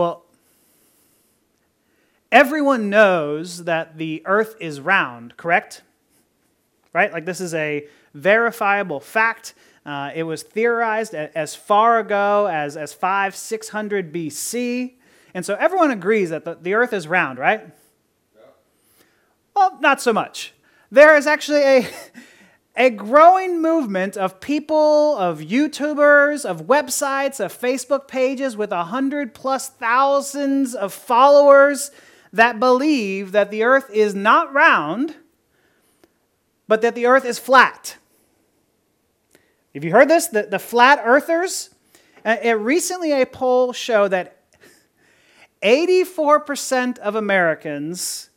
Well, everyone knows that the earth is round, correct? Right? Like this is a verifiable fact. Uh, it was theorized as far ago as, as 5, 600 BC. And so everyone agrees that the, the earth is round, right? Yeah. Well, not so much. There is actually a, a growing movement of people, of YouTubers, of websites, of Facebook pages with a hundred plus thousands of followers that believe that the earth is not round, but that the earth is flat. Have you heard this? The, the flat earthers? Uh, it, recently, a poll showed that 84% of Americans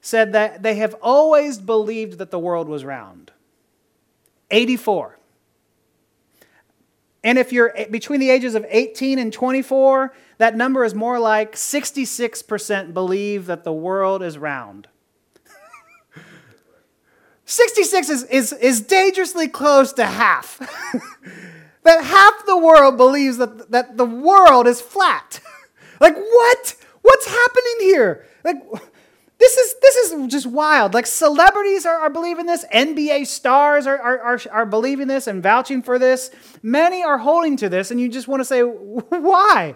said that they have always believed that the world was round. 84. And if you're eh, between the ages of 18 and 24, that number is more like 66% believe that the world is round. 66 is, is, is dangerously close to half. that half the world believes that, that the world is flat. like, what? What's happening here? Like, this is, this is just wild. Like, celebrities are, are believing this, NBA stars are, are, are, are believing this and vouching for this. Many are holding to this, and you just want to say, why?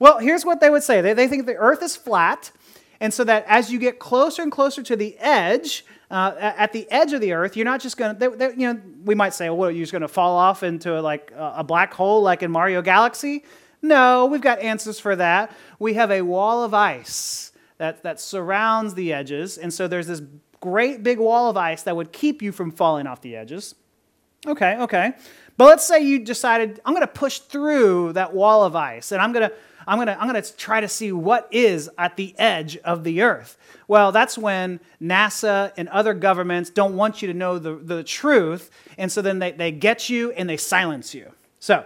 Well, here's what they would say they, they think the earth is flat, and so that as you get closer and closer to the edge, uh, at the edge of the earth, you're not just going to, you know, we might say, well, you're just going to fall off into like a black hole like in Mario Galaxy. No, we've got answers for that. We have a wall of ice that, that surrounds the edges. And so there's this great big wall of ice that would keep you from falling off the edges. Okay, okay. But let's say you decided, I'm going to push through that wall of ice and I'm going to I'm going to I'm going to try to see what is at the edge of the earth. Well, that's when NASA and other governments don't want you to know the, the truth, and so then they, they get you and they silence you. So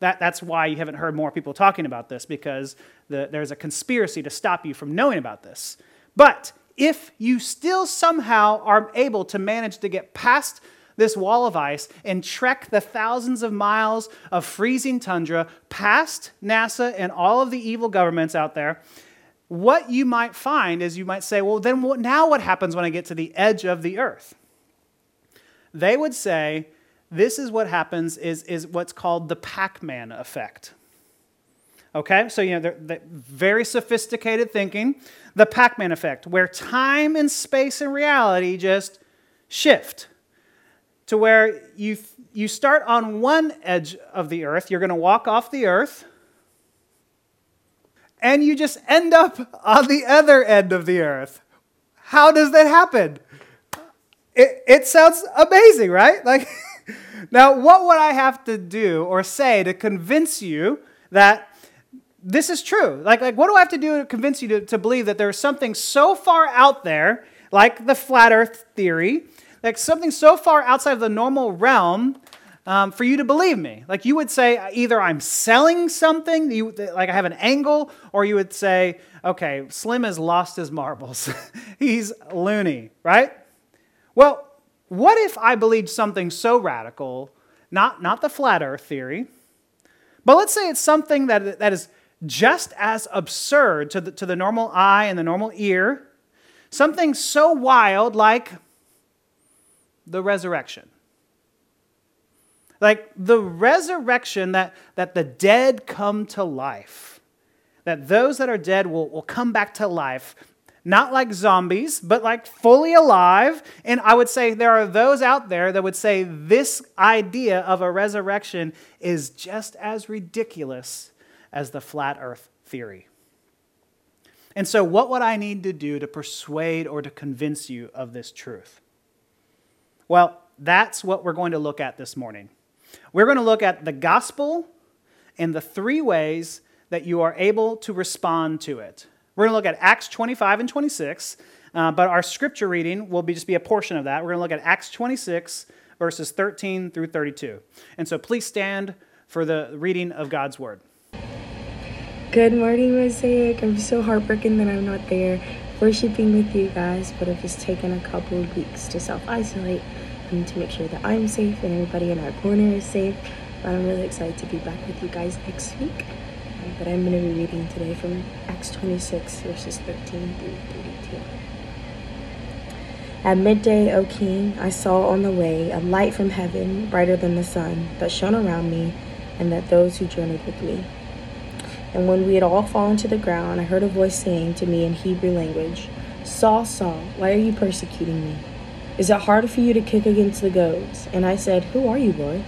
that, that's why you haven't heard more people talking about this, because the, there's a conspiracy to stop you from knowing about this. But if you still somehow are able to manage to get past this wall of ice and trek the thousands of miles of freezing tundra past NASA and all of the evil governments out there, what you might find is you might say, well, then what, now what happens when I get to the edge of the earth? They would say, this is what happens is, is what's called the Pac-Man effect. Okay, so you know, they're, they're very sophisticated thinking. The Pac-Man effect, where time and space and reality just shift to where you, you start on one edge of the earth, you're going to walk off the earth, and you just end up on the other end of the earth. How does that happen? It, it sounds amazing, right? Like, now, what would I have to do or say to convince you that this is true? Like, like what do I have to do to convince you to, to believe that there's something so far out there, like the flat earth theory, like something so far outside of the normal realm um, for you to believe me. Like you would say, either I'm selling something, you, like I have an angle, or you would say, okay, Slim has lost his marbles. He's loony, right? Well, what if I believed something so radical, not, not the flat earth theory, but let's say it's something that, that is just as absurd to the, to the normal eye and the normal ear, something so wild like the resurrection. Like the resurrection, that, that the dead come to life, that those that are dead will, will come back to life, not like zombies, but like fully alive. And I would say there are those out there that would say this idea of a resurrection is just as ridiculous as the flat earth theory. And so, what would I need to do to persuade or to convince you of this truth? Well, that's what we're going to look at this morning. We're going to look at the gospel and the three ways that you are able to respond to it. We're going to look at Acts 25 and 26, uh, but our scripture reading will be just be a portion of that. We're going to look at Acts 26, verses 13 through 32. And so please stand for the reading of God's word. Good morning, Mosaic. I'm so heartbroken that I'm not there worshiping with you guys, but I've just taken a couple of weeks to self isolate and to make sure that I'm safe and everybody in our corner is safe. But I'm really excited to be back with you guys next week. Um, but I'm going to be reading today from Acts 26, verses 13 through 32. At midday, O king, I saw on the way a light from heaven, brighter than the sun, that shone around me and that those who journeyed with me. And when we had all fallen to the ground, I heard a voice saying to me in Hebrew language, Saul, Saul, why are you persecuting me? Is it hard for you to kick against the goads? And I said, Who are you, Lord?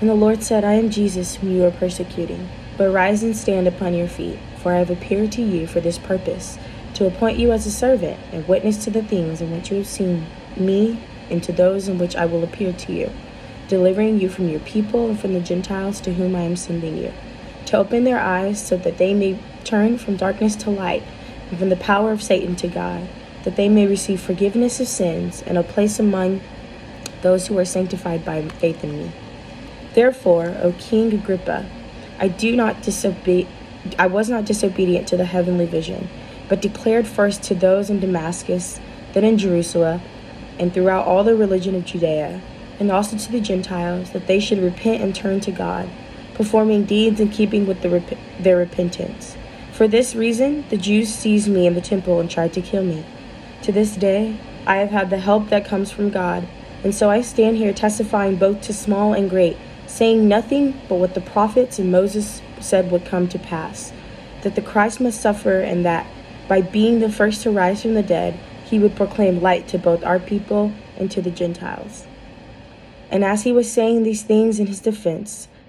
And the Lord said, I am Jesus whom you are persecuting. But rise and stand upon your feet, for I have appeared to you for this purpose, to appoint you as a servant and witness to the things in which you have seen me and to those in which I will appear to you, delivering you from your people and from the Gentiles to whom I am sending you, to open their eyes so that they may turn from darkness to light and from the power of Satan to God, that they may receive forgiveness of sins and a place among those who are sanctified by faith in me. Therefore, O King Agrippa, I do not disobe- I was not disobedient to the heavenly vision, but declared first to those in Damascus, then in Jerusalem, and throughout all the religion of Judea, and also to the Gentiles, that they should repent and turn to God, performing deeds in keeping with the rep- their repentance. For this reason, the Jews seized me in the temple and tried to kill me. To this day, I have had the help that comes from God, and so I stand here testifying both to small and great saying nothing but what the prophets and Moses said would come to pass that the Christ must suffer, and that by being the first to rise from the dead, he would proclaim light to both our people and to the Gentiles. And as he was saying these things in his defense,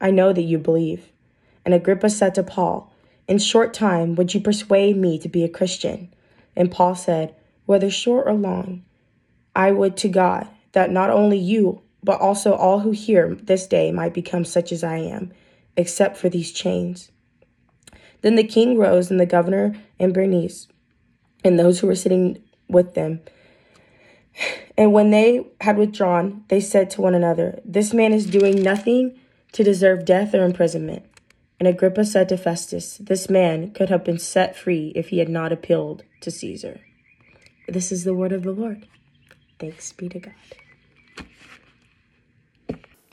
I know that you believe. And Agrippa said to Paul, In short time would you persuade me to be a Christian? And Paul said, Whether short or long, I would to God that not only you, but also all who hear this day might become such as I am, except for these chains. Then the king rose, and the governor and Bernice, and those who were sitting with them. And when they had withdrawn, they said to one another, This man is doing nothing to deserve death or imprisonment. And Agrippa said to Festus, This man could have been set free if he had not appealed to Caesar. This is the word of the Lord. Thanks be to God.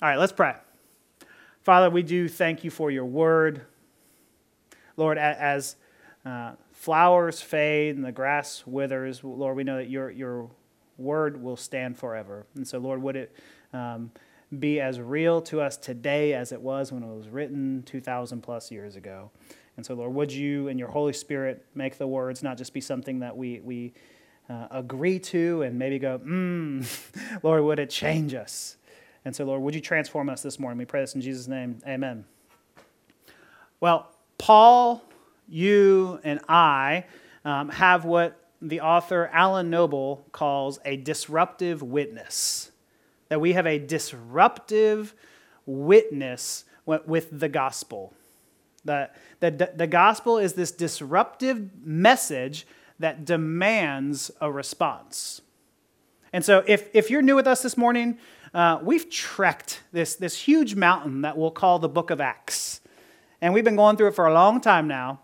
All right, let's pray. Father, we do thank you for your word. Lord, as uh, flowers fade and the grass withers, Lord, we know that your, your word will stand forever. And so, Lord, would it um, be as real to us today as it was when it was written 2,000 plus years ago? And so, Lord, would you and your Holy Spirit make the words not just be something that we, we uh, agree to and maybe go, hmm, Lord, would it change us? And so, Lord, would you transform us this morning? We pray this in Jesus' name. Amen. Well, Paul, you, and I um, have what the author Alan Noble calls a disruptive witness. That we have a disruptive witness with the gospel. The, the, the gospel is this disruptive message that demands a response. And so, if, if you're new with us this morning, uh, we've trekked this, this huge mountain that we'll call the book of Acts. And we've been going through it for a long time now.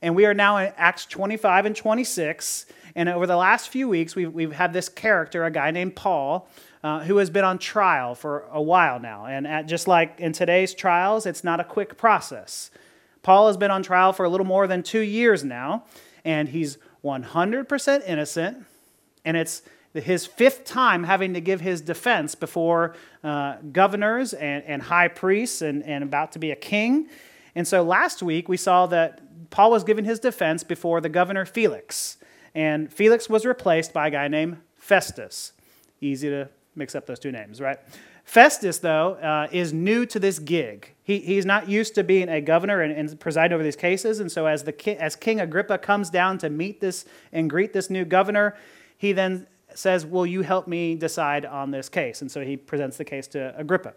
And we are now in Acts 25 and 26. And over the last few weeks, we've, we've had this character, a guy named Paul, uh, who has been on trial for a while now. And at, just like in today's trials, it's not a quick process. Paul has been on trial for a little more than two years now, and he's 100% innocent. And it's his fifth time having to give his defense before uh, governors and, and high priests and, and about to be a king. And so last week we saw that Paul was giving his defense before the governor Felix. And Felix was replaced by a guy named Festus. Easy to mix up those two names, right? Festus, though, uh, is new to this gig. He, he's not used to being a governor and, and presiding over these cases. And so, as, the, as King Agrippa comes down to meet this and greet this new governor, he then says, Will you help me decide on this case? And so he presents the case to Agrippa.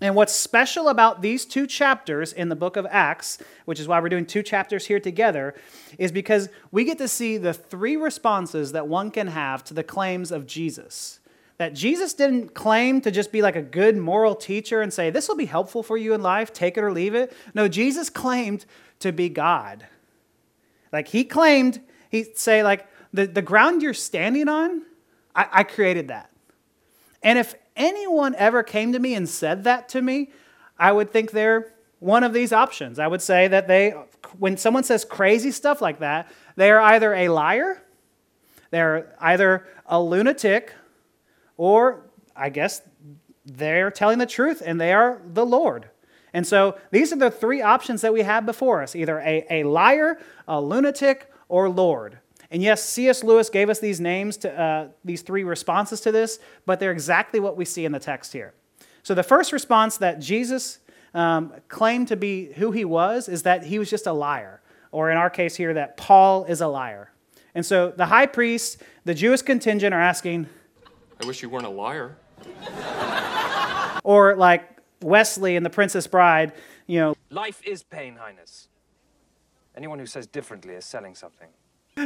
And what's special about these two chapters in the book of Acts, which is why we're doing two chapters here together, is because we get to see the three responses that one can have to the claims of Jesus. That Jesus didn't claim to just be like a good moral teacher and say, This will be helpful for you in life, take it or leave it. No, Jesus claimed to be God. Like he claimed, he'd say, like, the, the ground you're standing on, I, I created that. And if anyone ever came to me and said that to me, I would think they're one of these options. I would say that they, when someone says crazy stuff like that, they are either a liar, they're either a lunatic, or I guess they're telling the truth and they are the Lord. And so these are the three options that we have before us either a, a liar, a lunatic, or Lord. And yes, C.S. Lewis gave us these names, to, uh, these three responses to this, but they're exactly what we see in the text here. So the first response that Jesus um, claimed to be who he was is that he was just a liar, or in our case here, that Paul is a liar. And so the high priest, the Jewish contingent are asking, I wish you weren't a liar. or like Westley in The Princess Bride, you know, Life is pain, Highness. Anyone who says differently is selling something.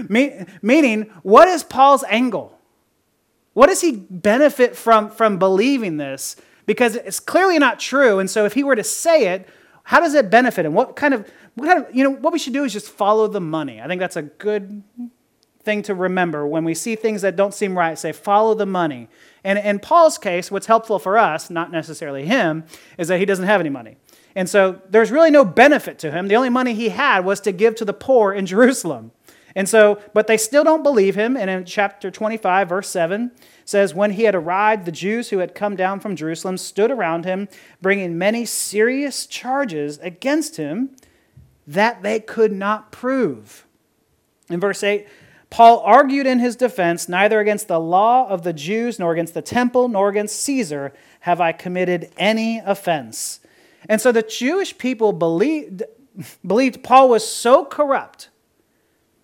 Me- meaning, what is Paul's angle? What does he benefit from, from believing this? Because it's clearly not true. And so if he were to say it, how does it benefit him? What kind of, what kind of, you know, what we should do is just follow the money. I think that's a good thing to remember when we see things that don't seem right, say, follow the money. And in Paul's case, what's helpful for us, not necessarily him, is that he doesn't have any money. And so there's really no benefit to him. The only money he had was to give to the poor in Jerusalem. And so, but they still don't believe him. And in chapter 25, verse 7 says, When he had arrived, the Jews who had come down from Jerusalem stood around him, bringing many serious charges against him that they could not prove. In verse 8, Paul argued in his defense, Neither against the law of the Jews, nor against the temple, nor against Caesar have I committed any offense. And so the Jewish people believed, believed Paul was so corrupt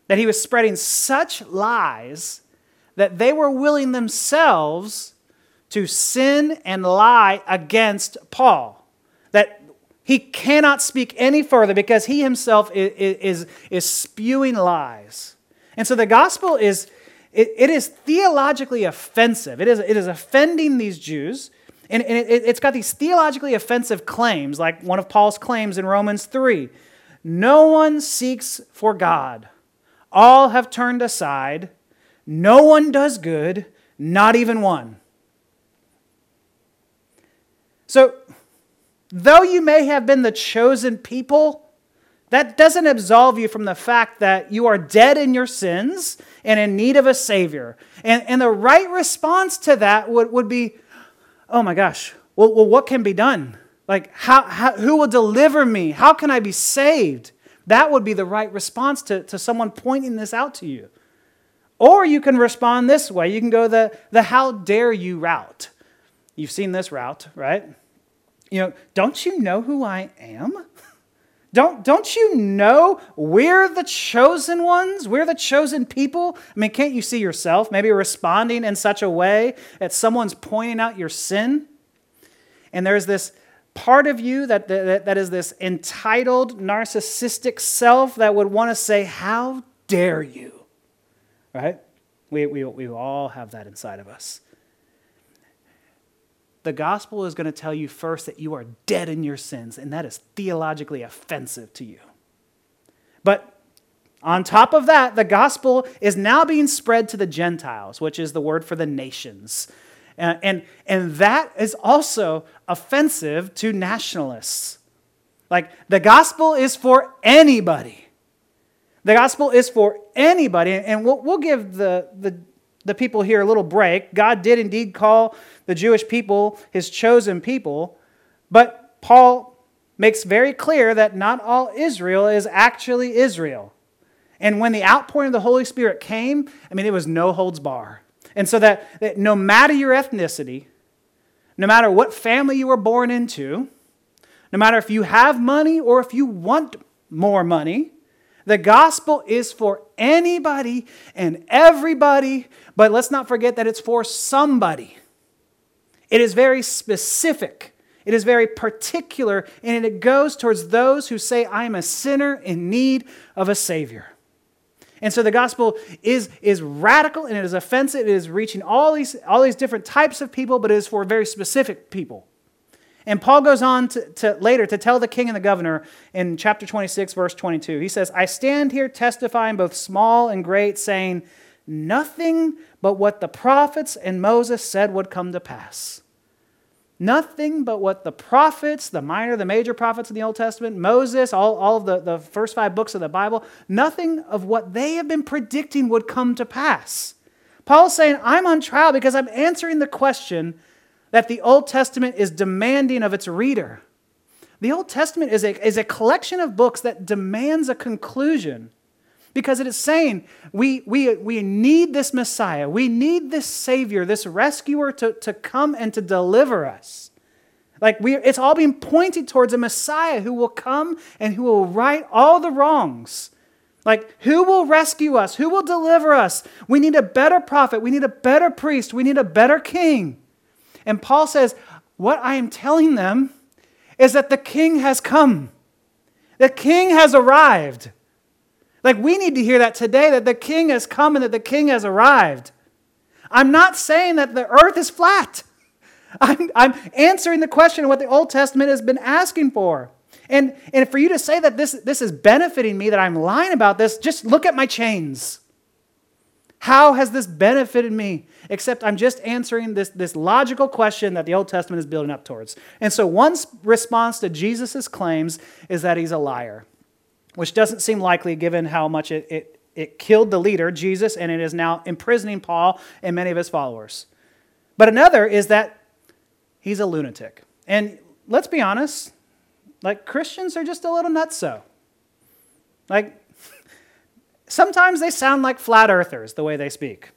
that he was spreading such lies that they were willing themselves to sin and lie against Paul. That he cannot speak any further because he himself is, is, is spewing lies. And so the gospel is, it, it is theologically offensive. It is, it is offending these Jews. And, and it, it's got these theologically offensive claims, like one of Paul's claims in Romans 3. No one seeks for God. All have turned aside. No one does good, not even one. So, though you may have been the chosen people, that doesn't absolve you from the fact that you are dead in your sins and in need of a Savior. And, and the right response to that would, would be, oh my gosh, well, well what can be done? Like, how, how, who will deliver me? How can I be saved? That would be the right response to, to someone pointing this out to you. Or you can respond this way. You can go the, the how dare you route. You've seen this route, right? You know, don't you know who I am? Don't, don't you know we're the chosen ones? We're the chosen people? I mean, can't you see yourself maybe responding in such a way that someone's pointing out your sin? And there's this part of you that, that, that is this entitled, narcissistic self that would want to say, How dare you? Right? We, we, we all have that inside of us. The gospel is going to tell you first that you are dead in your sins, and that is theologically offensive to you. But on top of that, the gospel is now being spread to the Gentiles, which is the word for the nations. And, and, and that is also offensive to nationalists. Like, the gospel is for anybody. The gospel is for anybody. And we'll, we'll give the, the, the people here a little break. God did indeed call the Jewish people his chosen people, but Paul makes very clear that not all Israel is actually Israel. And when the outpouring of the Holy Spirit came, I mean, it was no holds bar. And so that, that no matter your ethnicity, no matter what family you were born into, no matter if you have money or if you want more money, the gospel is for anybody and everybody, but let's not forget that it's for somebody. It is very specific. It is very particular, and it goes towards those who say, I am a sinner in need of a Savior. And so the gospel is, is radical and it is offensive. It is reaching all these, all these different types of people, but it is for very specific people. And Paul goes on to, to, later to tell the king and the governor in chapter 26, verse 22. He says, I stand here testifying both small and great, saying, Nothing but what the prophets and Moses said would come to pass. Nothing but what the prophets, the minor, the major prophets in the Old Testament, Moses, all, all of the, the first five books of the Bible, nothing of what they have been predicting would come to pass. Paul's saying, I'm on trial because I'm answering the question that the Old Testament is demanding of its reader. The Old Testament is a, is a collection of books that demands a conclusion because it is saying we, we, we need this Messiah, we need this Savior, this rescuer to, to come and to deliver us. Like we, it's all being pointed towards a Messiah who will come and who will right all the wrongs. Like, who will rescue us? Who will deliver us? We need a better prophet. We need a better priest. We need a better king. And Paul says, What I am telling them is that the king has come, the king has arrived. Like, we need to hear that today that the king has come and that the king has arrived. I'm not saying that the earth is flat. I'm, I'm answering the question of what the Old Testament has been asking for. And, and for you to say that this, this is benefiting me, that I'm lying about this, just look at my chains. How has this benefited me? Except I'm just answering this, this logical question that the Old Testament is building up towards. And so, one response to Jesus' claims is that he's a liar which doesn't seem likely given how much it, it, it killed the leader, Jesus, and it is now imprisoning Paul and many of his followers. But another is that he's a lunatic. And let's be honest, like Christians are just a little nutso. Like, sometimes they sound like flat earthers the way they speak.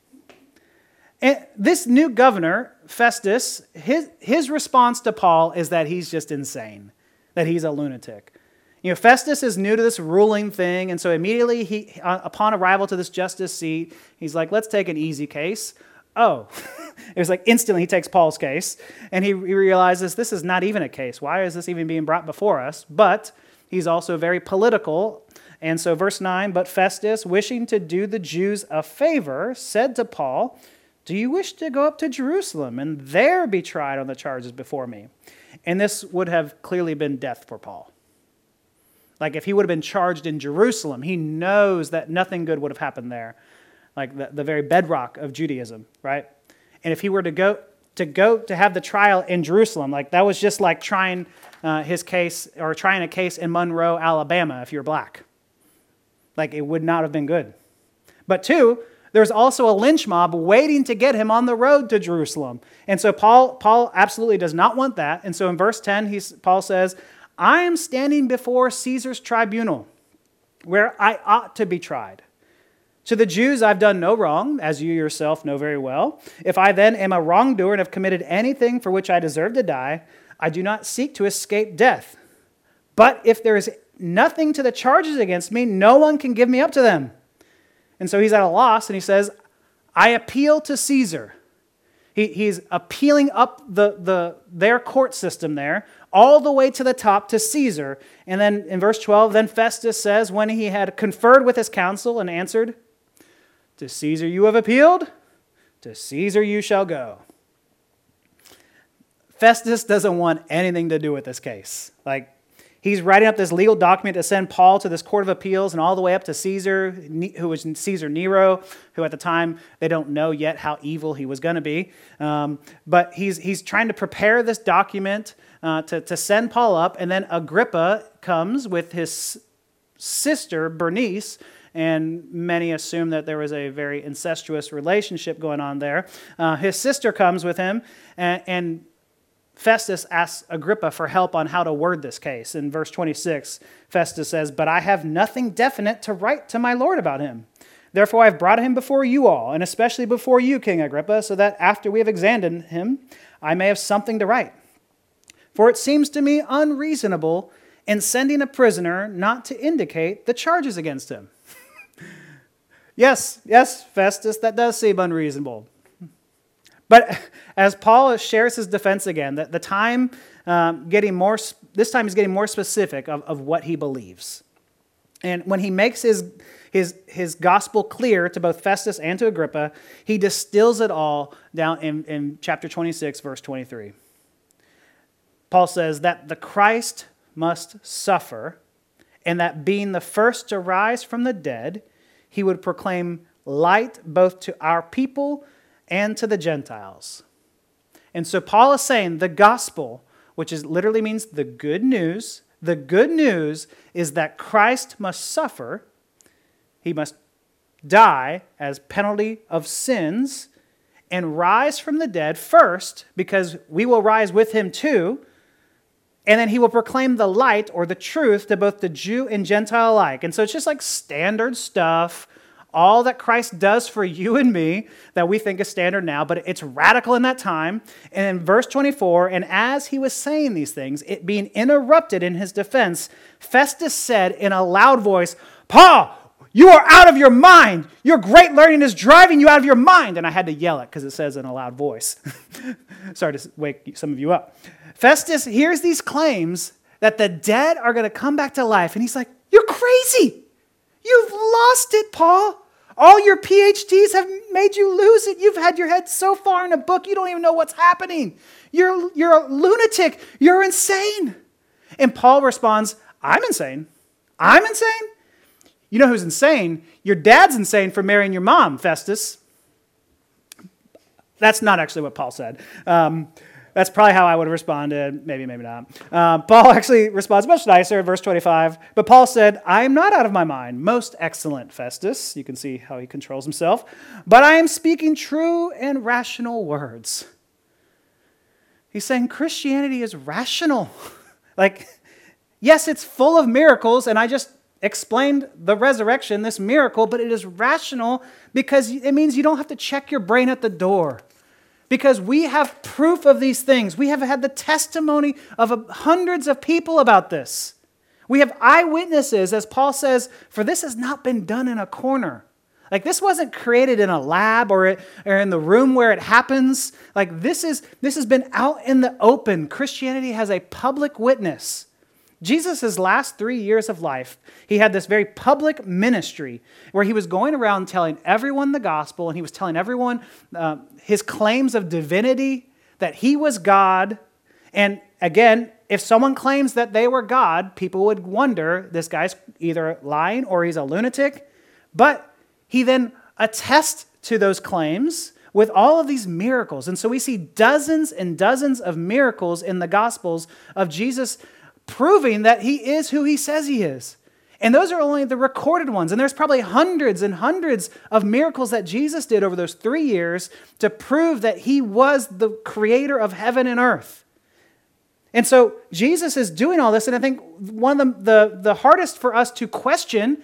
And this new governor, Festus, his, his response to Paul is that he's just insane, that he's a lunatic. You know, Festus is new to this ruling thing, and so immediately, he, uh, upon arrival to this justice seat, he's like, let's take an easy case. Oh, it was like instantly he takes Paul's case, and he, he realizes this is not even a case. Why is this even being brought before us? But he's also very political. And so, verse 9, but Festus, wishing to do the Jews a favor, said to Paul, Do you wish to go up to Jerusalem and there be tried on the charges before me? And this would have clearly been death for Paul. Like if he would have been charged in Jerusalem, he knows that nothing good would have happened there, like the, the very bedrock of Judaism, right? And if he were to go to go to have the trial in Jerusalem, like that was just like trying uh, his case or trying a case in Monroe, Alabama, if you're black. Like it would not have been good. But two, there's also a lynch mob waiting to get him on the road to Jerusalem. And so Paul, Paul absolutely does not want that. And so in verse 10, he's, Paul says, I am standing before Caesar's tribunal, where I ought to be tried. To the Jews, I've done no wrong, as you yourself know very well. If I then am a wrongdoer and have committed anything for which I deserve to die, I do not seek to escape death. But if there is nothing to the charges against me, no one can give me up to them. And so he's at a loss, and he says, I appeal to Caesar. He, he's appealing up the, the, their court system there all the way to the top to Caesar. And then in verse 12, then Festus says, when he had conferred with his council and answered, To Caesar you have appealed, to Caesar you shall go. Festus doesn't want anything to do with this case. Like, he's writing up this legal document to send Paul to this court of appeals and all the way up to Caesar, who was Caesar Nero, who at the time they don't know yet how evil he was going to be. Um, but he's, he's trying to prepare this document uh, to, to send Paul up, and then Agrippa comes with his sister, Bernice, and many assume that there was a very incestuous relationship going on there. Uh, his sister comes with him, and, and Festus asks Agrippa for help on how to word this case. In verse 26, Festus says, But I have nothing definite to write to my Lord about him. Therefore, I have brought him before you all, and especially before you, King Agrippa, so that after we have examined him, I may have something to write. For it seems to me unreasonable in sending a prisoner not to indicate the charges against him. yes, yes, Festus, that does seem unreasonable. But as Paul shares his defense again, the, the time um, getting more, this time he's getting more specific of, of what he believes. And when he makes his, his, his gospel clear to both Festus and to Agrippa, he distills it all down in, in chapter 26, verse 23. Paul says that the Christ must suffer, and that being the first to rise from the dead, he would proclaim light both to our people and to the Gentiles. And so Paul is saying the gospel, which is literally means the good news, the good news is that Christ must suffer, he must die as penalty of sins and rise from the dead first because we will rise with him too and then he will proclaim the light or the truth to both the Jew and Gentile alike. And so it's just like standard stuff, all that Christ does for you and me that we think is standard now, but it's radical in that time. And in verse 24, and as he was saying these things, it being interrupted in his defense, Festus said in a loud voice, Paul, you are out of your mind. Your great learning is driving you out of your mind. And I had to yell it because it says in a loud voice. Sorry to wake some of you up. Festus hears these claims that the dead are going to come back to life, and he's like, You're crazy. You've lost it, Paul. All your PhDs have made you lose it. You've had your head so far in a book, you don't even know what's happening. You're, you're a lunatic. You're insane. And Paul responds, I'm insane. I'm insane? You know who's insane? Your dad's insane for marrying your mom, Festus. That's not actually what Paul said. Um, that's probably how I would have responded. Maybe, maybe not. Uh, Paul actually responds much nicer verse 25. But Paul said, I am not out of my mind. Most excellent Festus. You can see how he controls himself. But I am speaking true and rational words. He's saying Christianity is rational. like, yes, it's full of miracles, and I just explained the resurrection, this miracle, but it is rational because it means you don't have to check your brain at the door because we have proof of these things. We have had the testimony of hundreds of people about this. We have eyewitnesses, as Paul says, for this has not been done in a corner. Like this wasn't created in a lab or, or in the room where it happens. Like this is this has been out in the open. Christianity has a public witness. Jesus' last three years of life, he had this very public ministry where he was going around telling everyone the gospel and he was telling everyone uh, his claims of divinity, that he was God. And again, if someone claims that they were God, people would wonder this guy's either lying or he's a lunatic. But he then attests to those claims with all of these miracles. And so we see dozens and dozens of miracles in the Gospels of Jesus proving that he is who he says he is. And those are only the recorded ones. And there's probably hundreds and hundreds of miracles that Jesus did over those three years to prove that he was the creator of heaven and earth. And so Jesus is doing all this. And I think one of the, the, the hardest for us to question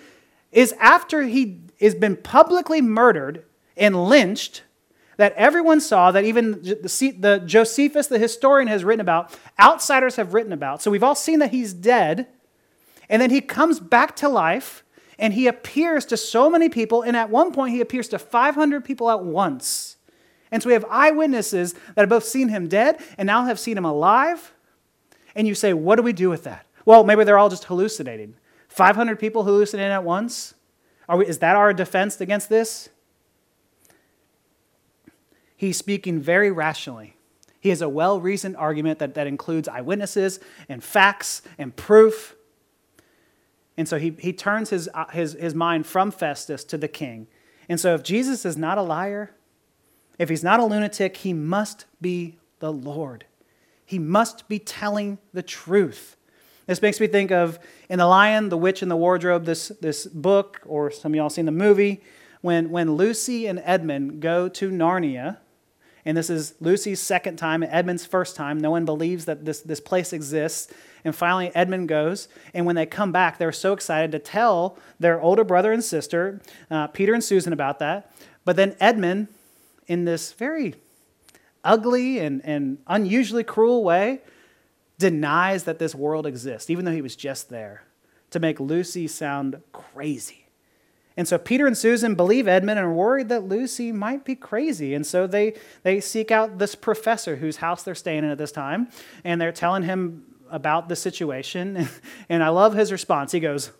is after he has been publicly murdered and lynched that everyone saw, that even the, the Josephus, the historian, has written about, outsiders have written about. So we've all seen that he's dead. And then he comes back to life and he appears to so many people. And at one point, he appears to 500 people at once. And so we have eyewitnesses that have both seen him dead and now have seen him alive. And you say, what do we do with that? Well, maybe they're all just hallucinating. 500 people hallucinating at once? We, is that our defense against this? He's speaking very rationally. He has a well reasoned argument that, that includes eyewitnesses and facts and proof. And so he, he turns his, uh, his, his mind from Festus to the king. And so if Jesus is not a liar, if he's not a lunatic, he must be the Lord. He must be telling the truth. This makes me think of in The Lion, the Witch, and the Wardrobe, this, this book, or some of y'all seen the movie, when, when Lucy and Edmund go to Narnia and this is Lucy's second time, Edmund's first time. No one believes that this, this place exists. And finally, Edmund goes. And when they come back, they're so excited to tell their older brother and sister, uh, Peter and Susan, about that. But then Edmund, in this very ugly and, and unusually cruel way, denies that this world exists, even though he was just there, to make Lucy sound crazy. And so Peter and Susan believe Edmund and are worried that Lucy might be crazy. And so they, they seek out this professor whose house they're staying in at this time, and they're telling him about the situation. And I love his response. He goes,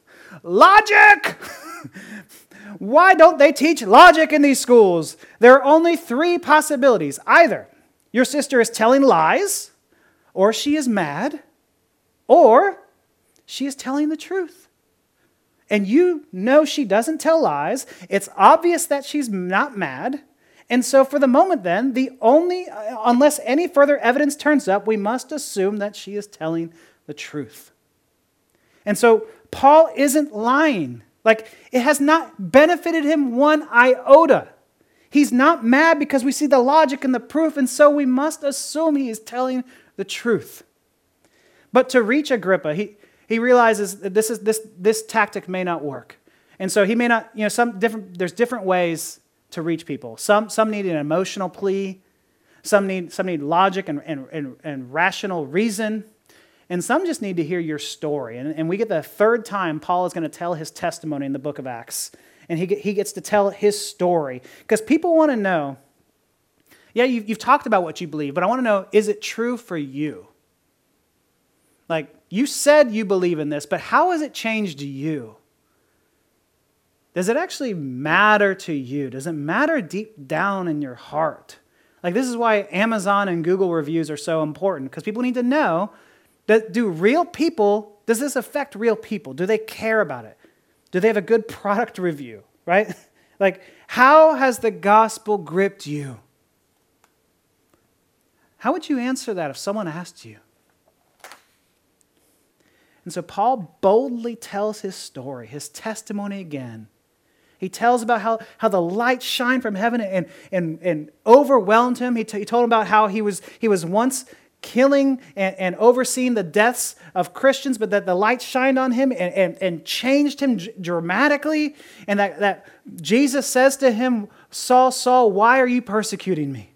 Logic! Why don't they teach logic in these schools? There are only three possibilities. Either your sister is telling lies, or she is mad, or she is telling the truth. And you know she doesn't tell lies. It's obvious that she's not mad. And so, for the moment, then, the only, uh, unless any further evidence turns up, we must assume that she is telling the truth. And so, Paul isn't lying. Like, it has not benefited him one iota. He's not mad because we see the logic and the proof, and so we must assume he is telling the truth. But to reach Agrippa, he, he realizes that this, is, this, this tactic may not work. And so he may not, you know, some different, there's different ways to reach people. Some, some need an emotional plea, some need, some need logic and, and, and, and rational reason, and some just need to hear your story. And, and we get the third time Paul is going to tell his testimony in the book of Acts. And he, he gets to tell his story because people want to know yeah, you've, you've talked about what you believe, but I want to know is it true for you? Like, you said you believe in this, but how has it changed you? Does it actually matter to you? Does it matter deep down in your heart? Like, this is why Amazon and Google reviews are so important because people need to know that do real people, does this affect real people? Do they care about it? Do they have a good product review, right? like, how has the gospel gripped you? How would you answer that if someone asked you? And so Paul boldly tells his story, his testimony again. He tells about how, how the light shined from heaven and, and, and overwhelmed him. He, t- he told him about how he was, he was once killing and, and overseeing the deaths of Christians, but that the light shined on him and, and, and changed him dramatically. And that, that Jesus says to him, Saul, Saul, why are you persecuting me?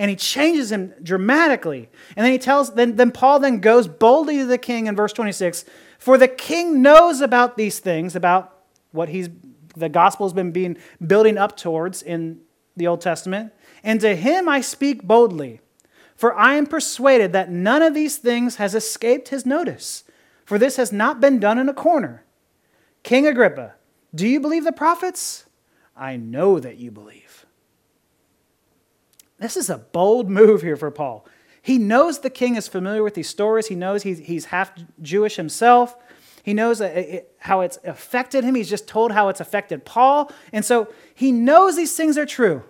And he changes him dramatically. And then he tells, then, then Paul then goes boldly to the king in verse 26 For the king knows about these things, about what he's, the gospel has been being building up towards in the Old Testament. And to him I speak boldly, for I am persuaded that none of these things has escaped his notice, for this has not been done in a corner. King Agrippa, do you believe the prophets? I know that you believe. This is a bold move here for Paul. He knows the king is familiar with these stories. He knows he's, he's half Jewish himself. He knows how it's affected him. He's just told how it's affected Paul. And so he knows these things are true.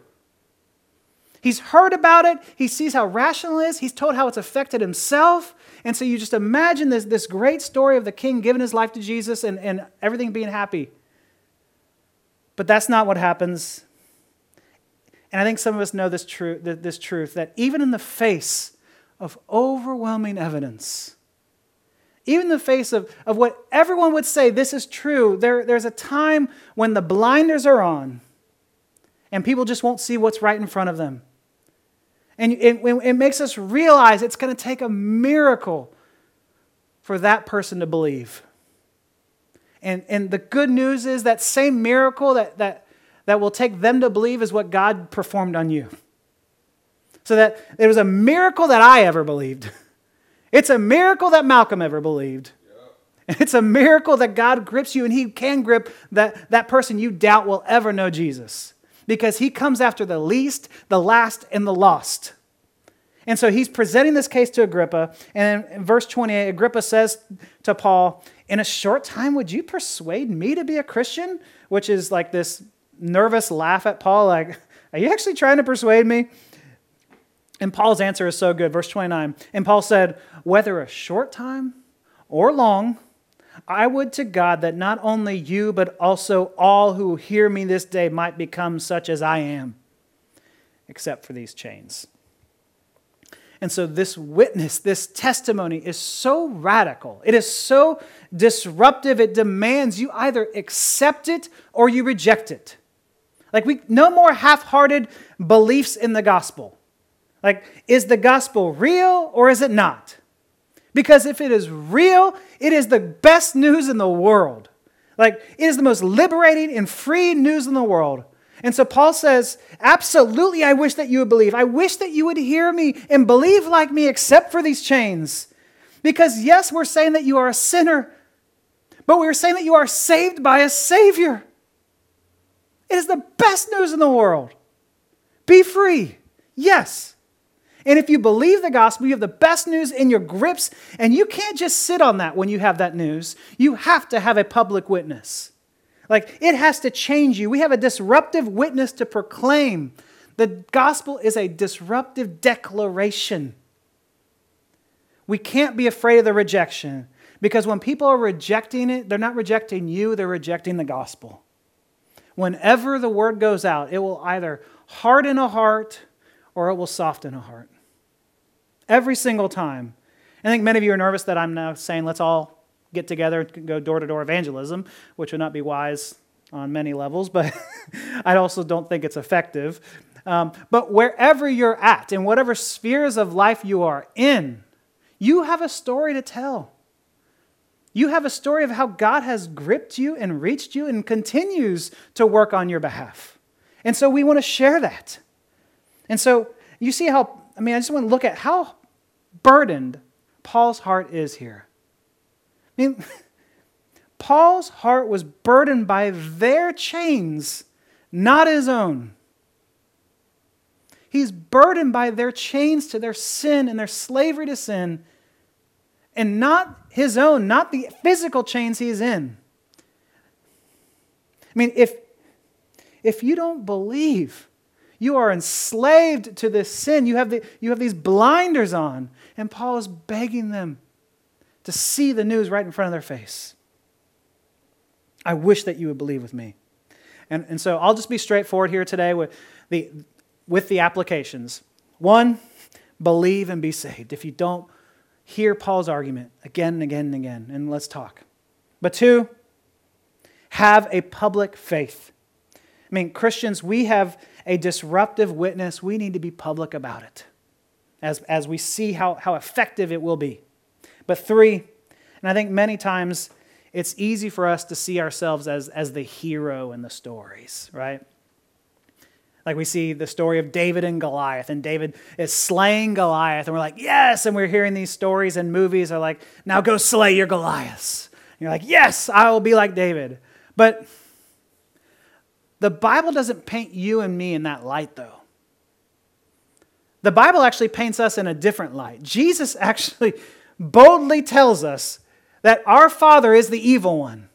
He's heard about it. He sees how rational it is. He's told how it's affected himself. And so you just imagine this, this great story of the king giving his life to Jesus and, and everything being happy. But that's not what happens and I think some of us know this, tru- this truth that even in the face of overwhelming evidence, even in the face of, of what everyone would say this is true, there, there's a time when the blinders are on and people just won't see what's right in front of them. And it, it makes us realize it's going to take a miracle for that person to believe. And, and the good news is that same miracle that, that that will take them to believe is what God performed on you. So that it was a miracle that I ever believed. It's a miracle that Malcolm ever believed. It's a miracle that God grips you and he can grip that, that person you doubt will ever know Jesus. Because he comes after the least, the last, and the lost. And so he's presenting this case to Agrippa. And in verse 28, Agrippa says to Paul, In a short time, would you persuade me to be a Christian? Which is like this nervous laugh at Paul, like, Are you actually trying to persuade me? And Paul's answer is so good. Verse 29. And Paul said, Whether a short time or long, I would to God that not only you, but also all who hear me this day might become such as I am, except for these chains. And so, this witness, this testimony is so radical. It is so disruptive. It demands you either accept it or you reject it. Like we no more half-hearted beliefs in the gospel. Like is the gospel real or is it not? Because if it is real, it is the best news in the world. Like, it is the most liberating and free news in the world. And so Paul says, Absolutely, I wish that you would believe. I wish that you would hear me and believe like me, except for these chains. Because, yes, we're saying that you are a sinner, but we're saying that you are saved by a Savior. It is the best news in the world. Be free. Yes. And if you believe the gospel, you have the best news in your grips, and you can't just sit on that when you have that news. You have to have a public witness. Like it has to change you. We have a disruptive witness to proclaim. The gospel is a disruptive declaration. We can't be afraid of the rejection because when people are rejecting it, they're not rejecting you, they're rejecting the gospel. Whenever the word goes out, it will either harden a heart or it will soften a heart. Every single time. I think many of you are nervous that I'm now saying let's all get together and go door to door evangelism, which would not be wise on many levels, but I also don't think it's effective. Um, but wherever you're at, in whatever spheres of life you are in, you have a story to tell. You have a story of how God has gripped you and reached you and continues to work on your behalf. And so we want to share that. And so you see how, I mean, I just want to look at how burdened Paul's heart is here. I mean, Paul's heart was burdened by their chains, not his own. He's burdened by their chains to their sin and their slavery to sin, and not his own, not the physical chains he's in. I mean, if, if you don't believe, you are enslaved to this sin. You have, the, you have these blinders on. And Paul is begging them to see the news right in front of their face. I wish that you would believe with me. And, and so I'll just be straightforward here today with the, with the applications. One, believe and be saved. If you don't, hear Paul's argument again and again and again, and let's talk. But two, have a public faith. I mean, Christians, we have a disruptive witness. We need to be public about it as, as we see how, how effective it will be. But three, and I think many times it's easy for us to see ourselves as, as the hero in the stories, right? Like we see the story of David and Goliath, and David is slaying Goliath, and we're like, yes. And we're hearing these stories and movies are like, now go slay your Goliaths. And you're like, yes, I will be like David. But the Bible doesn't paint you and me in that light, though. The Bible actually paints us in a different light. Jesus actually boldly tells us that our Father is the evil one.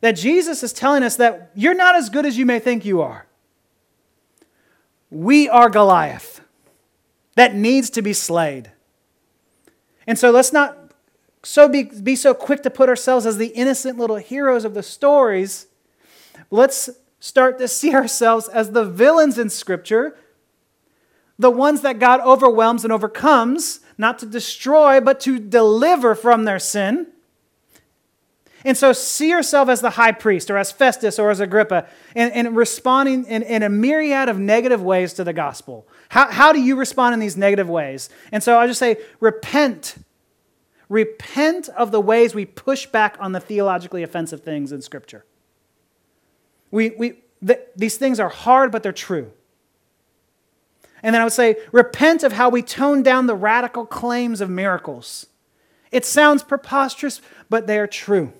That Jesus is telling us that you're not as good as you may think you are. We are Goliath that needs to be slayed. And so let's not so be, be so quick to put ourselves as the innocent little heroes of the stories. Let's start to see ourselves as the villains in Scripture, the ones that God overwhelms and overcomes, not to destroy, but to deliver from their sin. And so see yourself as the high priest or as Festus or as Agrippa and, and responding in, in a myriad of negative ways to the gospel. How, how do you respond in these negative ways? And so I just say, repent. Repent of the ways we push back on the theologically offensive things in Scripture. We, we, th- these things are hard, but they're true. And then I would say, repent of how we tone down the radical claims of miracles. It sounds preposterous, but they are true.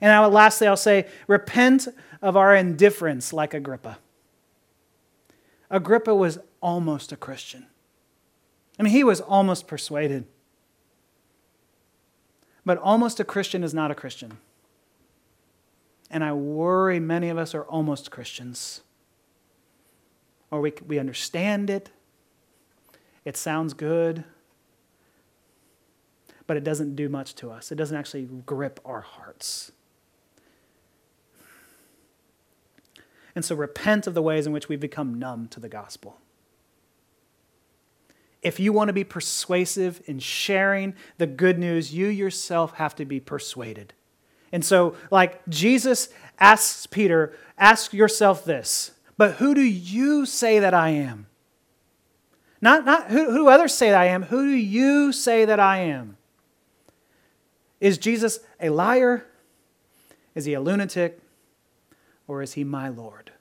And I would, lastly, I'll say, repent of our indifference like Agrippa. Agrippa was almost a Christian. I mean, he was almost persuaded. But almost a Christian is not a Christian. And I worry many of us are almost Christians. Or we, we understand it, it sounds good, but it doesn't do much to us. It doesn't actually grip our hearts. And so repent of the ways in which we've become numb to the gospel. If you want to be persuasive in sharing the good news, you yourself have to be persuaded. And so, like Jesus asks Peter, ask yourself this, but who do you say that I am? Not, not who, who others say that I am, who do you say that I am? Is Jesus a liar? Is he a lunatic? Or is he my Lord?